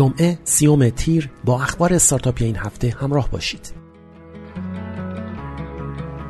جمعه سیوم تیر با اخبار استارتاپی این هفته همراه باشید.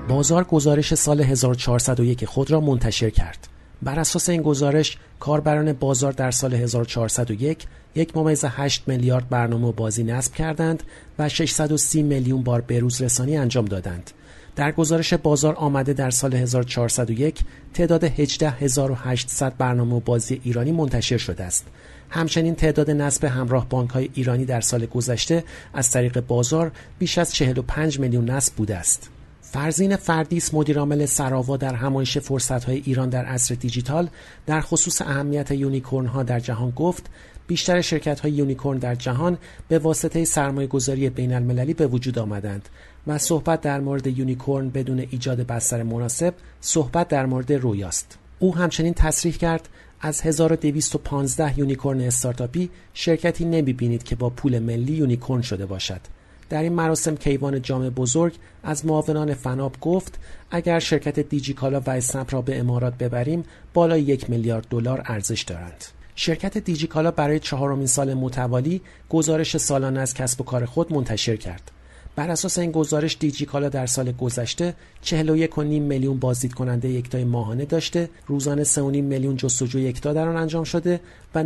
بازار گزارش سال 1401 خود را منتشر کرد. بر اساس این گزارش کاربران بازار در سال 1401 یک ممیز 8 میلیارد برنامه و بازی نصب کردند و 630 میلیون بار بروز رسانی انجام دادند. در گزارش بازار آمده در سال 1401 تعداد 18800 برنامه و بازی ایرانی منتشر شده است. همچنین تعداد نصب همراه بانک های ایرانی در سال گذشته از طریق بازار بیش از 45 میلیون نصب بوده است. فرزین فردیس مدیرعامل سراوا در همایش فرصت های ایران در عصر دیجیتال در خصوص اهمیت unicorn ها در جهان گفت بیشتر شرکت های unicorn در جهان به واسطه سرمایه گذاری بین المللی به وجود آمدند و صحبت در مورد unicorn بدون ایجاد بستر مناسب صحبت در مورد رویاست. او همچنین تصریح کرد از 1215 unicorn استارتاپی شرکتی نمی بینید که با پول ملی unicorn شده باشد. در این مراسم کیوان جامه بزرگ از معاونان فناپ گفت اگر شرکت دیجیکالا و اسنپ را به امارات ببریم بالای یک میلیارد دلار ارزش دارند. شرکت دیجیکالا برای چهارمین سال متوالی گزارش سالانه از کسب و کار خود منتشر کرد. بر اساس این گزارش دیجیکالا در سال گذشته 41.5 میلیون بازدید کننده یکتای ماهانه داشته، روزانه 3.5 میلیون جستجو یکتا در آن انجام شده و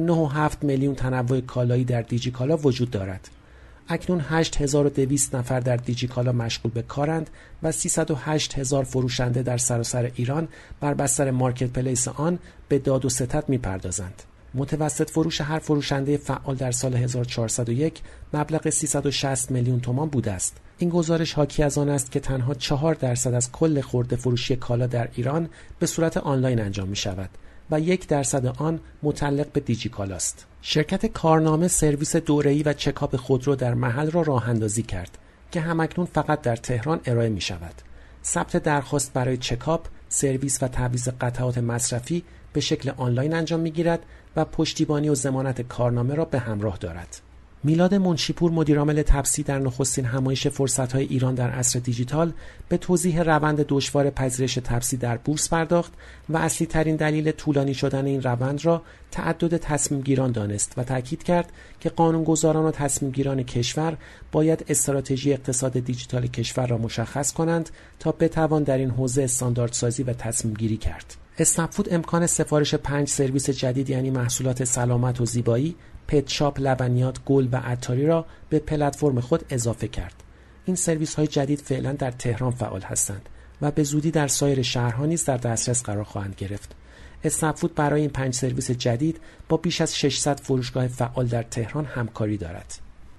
9.7 میلیون تنوع کالایی در دیجیکالا وجود دارد. اکنون 8200 نفر در دیجیکالا مشغول به کارند و 308 هزار فروشنده در سراسر ایران بر بستر مارکت پلیس آن به داد و ستد می‌پردازند. متوسط فروش هر فروشنده فعال در سال 1401 مبلغ 360 میلیون تومان بوده است. این گزارش حاکی از آن است که تنها 4 درصد از کل خورده فروشی کالا در ایران به صورت آنلاین انجام می شود و یک درصد آن متعلق به دیجیکالا است. شرکت کارنامه سرویس دوره‌ای و چکاپ خودرو در محل را راه اندازی کرد که همکنون فقط در تهران ارائه می شود. ثبت درخواست برای چکاپ، سرویس و تعویض قطعات مصرفی به شکل آنلاین انجام می گیرد و پشتیبانی و ضمانت کارنامه را به همراه دارد. میلاد منشیپور مدیرعامل تپسی در نخستین همایش فرصتهای ایران در عصر دیجیتال به توضیح روند دشوار پذیرش تپسی در بورس پرداخت و اصلی ترین دلیل طولانی شدن این روند را تعدد تصمیم گیران دانست و تاکید کرد که قانونگذاران و تصمیم گیران کشور باید استراتژی اقتصاد دیجیتال کشور را مشخص کنند تا بتوان در این حوزه استانداردسازی و تصمیم گیری کرد. اسنپفود امکان سفارش پنج سرویس جدید یعنی محصولات سلامت و زیبایی، پت شاپ، لبنیات، گل و عطاری را به پلتفرم خود اضافه کرد. این سرویس های جدید فعلا در تهران فعال هستند و به زودی در سایر شهرها نیز در دسترس قرار خواهند گرفت. اسنپفود برای این پنج سرویس جدید با بیش از 600 فروشگاه فعال در تهران همکاری دارد.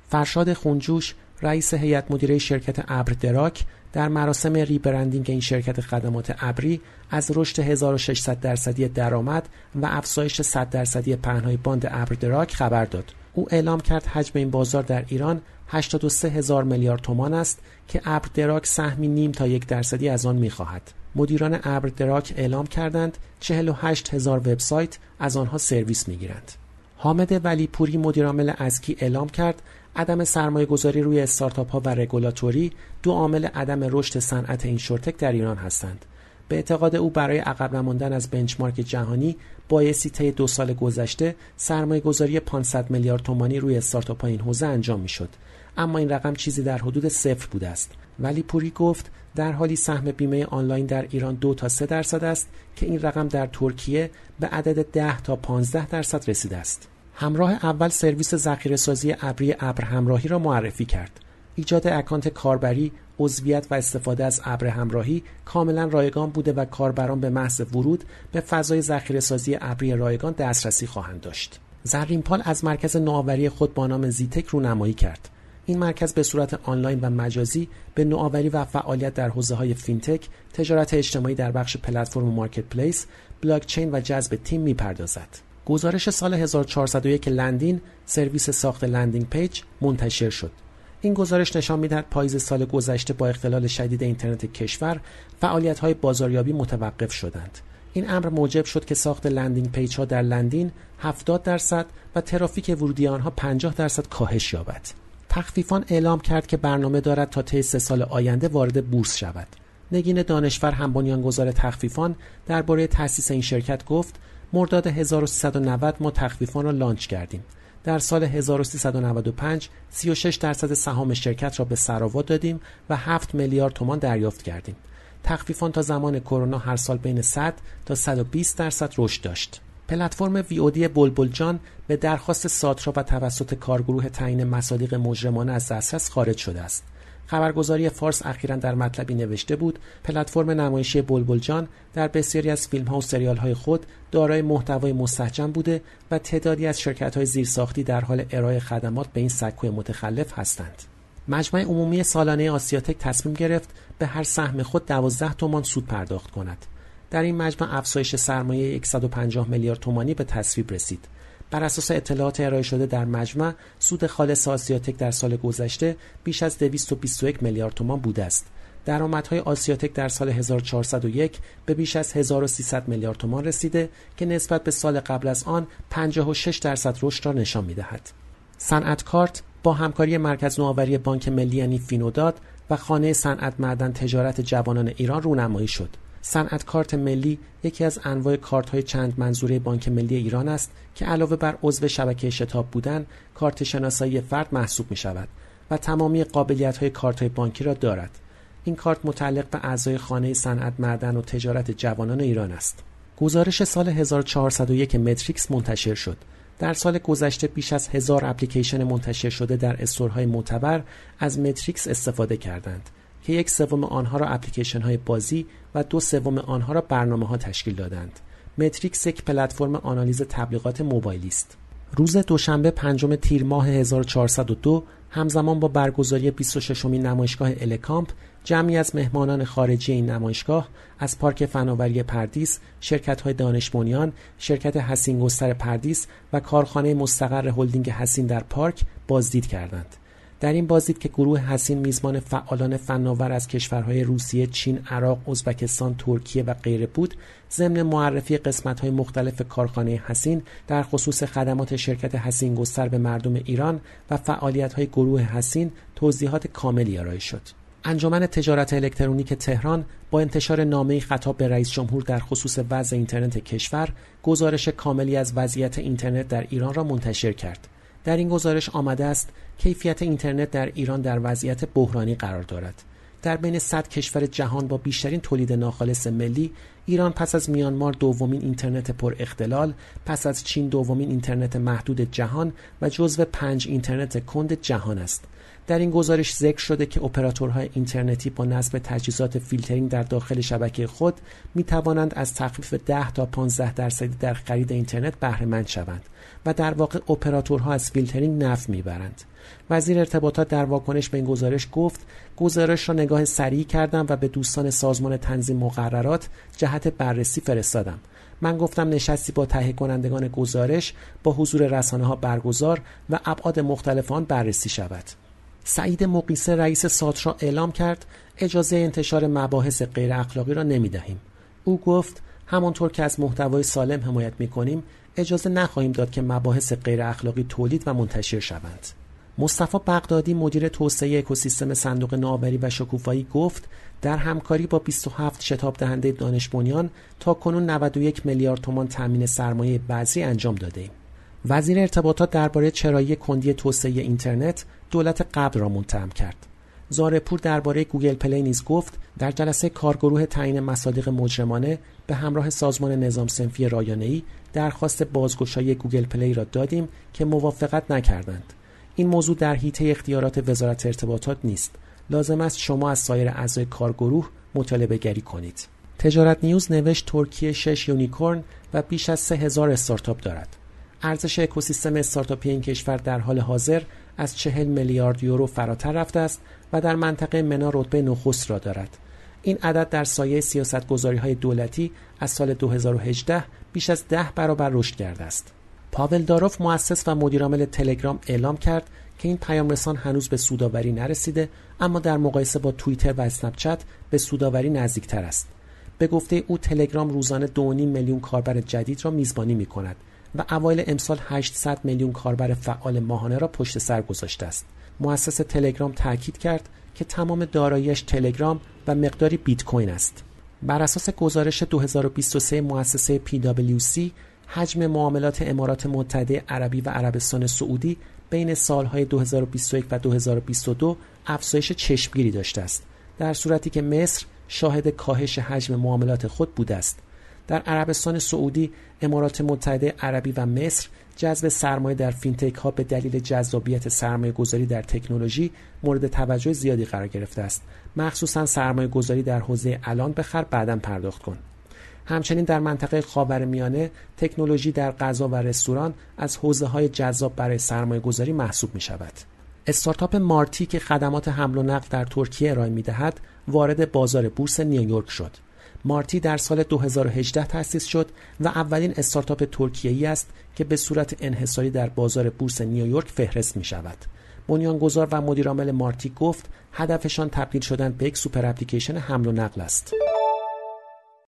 فرشاد خونجوش رئیس هیئت مدیره شرکت ابر دراک در مراسم rebranding این شرکت خدمات ابری از رشد 1600 درصدی درآمد و افزایش 100 درصدی پهنای باند ابر دراک خبر داد. او اعلام کرد حجم این بازار در ایران 83 هزار میلیارد تومان است که ابر دراک سهمی نیم تا یک درصدی از آن می‌خواهد. مدیران ابر دراک اعلام کردند 48 هزار وبسایت از آنها سرویس می‌گیرند. حامد ولیپوری مدیرعامل ازکی اعلام کرد عدم سرمایه گذاری روی استارتاپ ها و رگولاتوری دو عامل عدم رشد صنعت این شورتک در ایران هستند. به اعتقاد او برای عقب نماندن از بنچمارک جهانی بایستی طی دو سال گذشته سرمایه گذاری 500 میلیارد تومانی روی استارتاپ این حوزه انجام می‌شد. اما این رقم چیزی در حدود صفر بوده است. ولی پوری گفت در حالی سهم بیمه آنلاین در ایران دو تا سه درصد است که این رقم در ترکیه به عدد 10 تا 15 درصد رسیده است. همراه اول سرویس ذخیره سازی ابری ابر همراهی را معرفی کرد. ایجاد اکانت کاربری، عضویت و استفاده از ابر همراهی کاملا رایگان بوده و کاربران به محض ورود به فضای ذخیره سازی ابری رایگان دسترسی خواهند داشت. زرینپال از مرکز نوآوری خود با نام زیتک رونمایی کرد. این مرکز به صورت آنلاین و مجازی به نوآوری و فعالیت در حوزه های fintech، تجارت اجتماعی در بخش پلتفرم marketplace، بلاکچین و جذب تیم می‌پردازد. گزارش سال 1401 لندین سرویس ساخت landing page منتشر شد. این گزارش نشان می‌دهد پاییز سال گذشته با اختلال شدید اینترنت کشور فعالیت های بازاریابی متوقف شدند. این امر موجب شد که ساخت landing page ها در لندین 70 درصد و ترافیک ورودی آنها 50 درصد کاهش یابد. تخفیفان اعلام کرد که برنامه دارد تا طی سه سال آینده وارد بورس شود. نگین دانشور هم بنیانگذار تخفیفان درباره تأسیس این شرکت گفت مرداد 1390 ما تخفیفان را لانچ کردیم. در سال 1395 36 درصد سهام شرکت را به سراوا دادیم و 7 میلیارد تومان دریافت کردیم. تخفیفان تا زمان کرونا هر سال بین 100 تا 120 درصد رشد داشت. پلتفرم ویودی بلبل جان به درخواست ساترا و توسط کارگروه تعیین مصادیق مجرمانه از دسترس خارج شده است. خبرگزاری فارس اخیرا در مطلبی نوشته بود پلتفرم نمایشی بلبل جان در بسیاری از فیلم ها و سریال های خود دارای محتوای مستحجم بوده و تعدادی از شرکت های زیرساختی در حال ارائه خدمات به این سکوی متخلف هستند. مجمع عمومی سالانه آسیاتک تصمیم گرفت به هر سهم خود 12 تومان سود پرداخت کند. در این مجمع افزایش سرمایه 150 میلیارد تومانی به تصویب رسید. بر اساس اطلاعات ارائه شده در مجمع سود خالص آسیاتک در سال گذشته بیش از 221 میلیارد تومان بوده است. درآمدهای آسیاتک در سال 1401 به بیش از 1300 میلیارد تومان رسیده که نسبت به سال قبل از آن 56 درصد رشد را نشان می‌دهد. صنعت کارت با همکاری مرکز نوآوری بانک ملی یعنی فینوداد و خانه صنعت معدن تجارت جوانان ایران رونمایی شد. صنعت کارت ملی یکی از انواع کارت های چند منظوره بانک ملی ایران است که علاوه بر عضو شبکه شتاب بودن کارت شناسایی فرد محسوب می شود و تمامی قابلیت های کارت های بانکی را دارد. این کارت متعلق به اعضای خانه صنعت معدن و تجارت جوانان ایران است. گزارش سال 1401 متریکس منتشر شد. در سال گذشته بیش از هزار اپلیکیشن منتشر شده در استورهای معتبر از متریکس استفاده کردند. که یک سوم آنها را اپلیکیشن های بازی و دو سوم آنها را برنامه ها تشکیل دادند. متریکس یک پلتفرم آنالیز تبلیغات موبایلی است. روز دوشنبه پنجم تیر ماه 1402 همزمان با برگزاری 26 مین نمایشگاه الکامپ جمعی از مهمانان خارجی این نمایشگاه از پارک فناوری پردیس، شرکت های دانش شرکت حسین گستر پردیس و کارخانه مستقر هلدینگ حسین در پارک بازدید کردند. در این بازدید که گروه حسین میزبان فعالان فناور از کشورهای روسیه، چین، عراق، ازبکستان، ترکیه و غیره بود، ضمن معرفی قسمت‌های مختلف کارخانه حسین در خصوص خدمات شرکت حسین گستر به مردم ایران و فعالیت‌های گروه حسین توضیحات کاملی ارائه شد. انجمن تجارت الکترونیک تهران با انتشار نامه خطاب به رئیس جمهور در خصوص وضع اینترنت کشور گزارش کاملی از وضعیت اینترنت در ایران را منتشر کرد. در این گزارش آمده است کیفیت اینترنت در ایران در وضعیت بحرانی قرار دارد. در بین 100 کشور جهان با بیشترین تولید ناخالص ملی ایران پس از میانمار دومین اینترنت پر اختلال، پس از چین دومین اینترنت محدود جهان و جزو پنج اینترنت کند جهان است. در این گزارش ذکر شده که اپراتورهای اینترنتی با نصب تجهیزات فیلترینگ در داخل شبکه خود می توانند از تخفیف 10 تا 15 درصدی در خرید اینترنت بهره مند شوند و در واقع اپراتورها از فیلترینگ نفع می‌برند. وزیر ارتباطات در واکنش به این گزارش گفت گزارش را نگاه سریع کردم و به دوستان سازمان تنظیم مقررات جهت بررسی فرستادم من گفتم نشستی با تهیه کنندگان گزارش با حضور رسانه ها برگزار و ابعاد مختلف آن بررسی شود سعید مقیسه رئیس ساترا اعلام کرد اجازه انتشار مباحث غیر اخلاقی را نمی دهیم. او گفت همانطور که از محتوای سالم حمایت می کنیم اجازه نخواهیم داد که مباحث غیر اخلاقی تولید و منتشر شوند. مصطفی بغدادی مدیر توسعه اکوسیستم صندوق نوآوری و شکوفایی گفت در همکاری با 27 شتاب دهنده دانش بنیان تا کنون 91 میلیارد تومان تامین سرمایه بعضی انجام داده ایم. وزیر ارتباطات درباره چرایی کندی توسعه اینترنت دولت قبل را متهم کرد. زارع‌پور درباره گوگل پلی نیز گفت در جلسه کارگروه تعیین مصادیق مجرمانه به همراه سازمان نظام صنفی رایانه‌ای درخواست بازگشایی گوگل پلی را دادیم که موافقت نکردند. این موضوع در حیطه اختیارات وزارت ارتباطات نیست. لازم است شما از سایر اعضای کارگروه مطالبه گری کنید. تجارت نیوز نوشت ترکیه 6 unicorn و بیش از 3000 استارتاپ دارد. ارزش اکوسیستم استارتاپی این کشور در حال حاضر از 40 میلیارد یورو فراتر رفته است و در منطقه منا رتبه نخست را دارد. این عدد در سایه سیاست گذاری های دولتی از سال 2018 بیش از ده برابر رشد کرده است. پاول داروف مؤسس و مدیرعامل تلگرام اعلام کرد که این پیام رسان هنوز به سوداوری نرسیده اما در مقایسه با توییتر و اسنپچت به سوداوری نزدیکتر است. به گفته او تلگرام روزانه 2.5 میلیون کاربر جدید را میزبانی می کند و اوایل امسال 800 میلیون کاربر فعال ماهانه را پشت سر گذاشته است. مؤسس تلگرام تاکید کرد که تمام داراییش تلگرام و مقداری بیت کوین است. بر اساس گزارش 2023 مؤسسه PwC حجم معاملات امارات متحده عربی و عربستان سعودی بین سالهای 2021 و 2022 افزایش چشمگیری داشته است در صورتی که مصر شاهد کاهش حجم معاملات خود بوده است در عربستان سعودی امارات متحده عربی و مصر جذب سرمایه در فینتک ها به دلیل جذابیت سرمایه گذاری در تکنولوژی مورد توجه زیادی قرار گرفته است مخصوصا سرمایه گذاری در حوزه الان بخر بعدا پرداخت کن همچنین در منطقه خاورمیانه تکنولوژی در غذا و رستوران از حوزه های جذاب برای سرمایه گذاری محسوب می شود. استارتاپ مارتی که خدمات حمل و نقل در ترکیه ارائه می دهد وارد بازار بورس نیویورک شد. مارتی در سال 2018 تأسیس شد و اولین استارتاپ ترکیه‌ای است که به صورت انحصاری در بازار بورس نیویورک فهرست می شود. بنیانگذار و مدیرعامل مارتی گفت هدفشان تبدیل شدن به یک سوپر اپلیکیشن حمل و نقل است.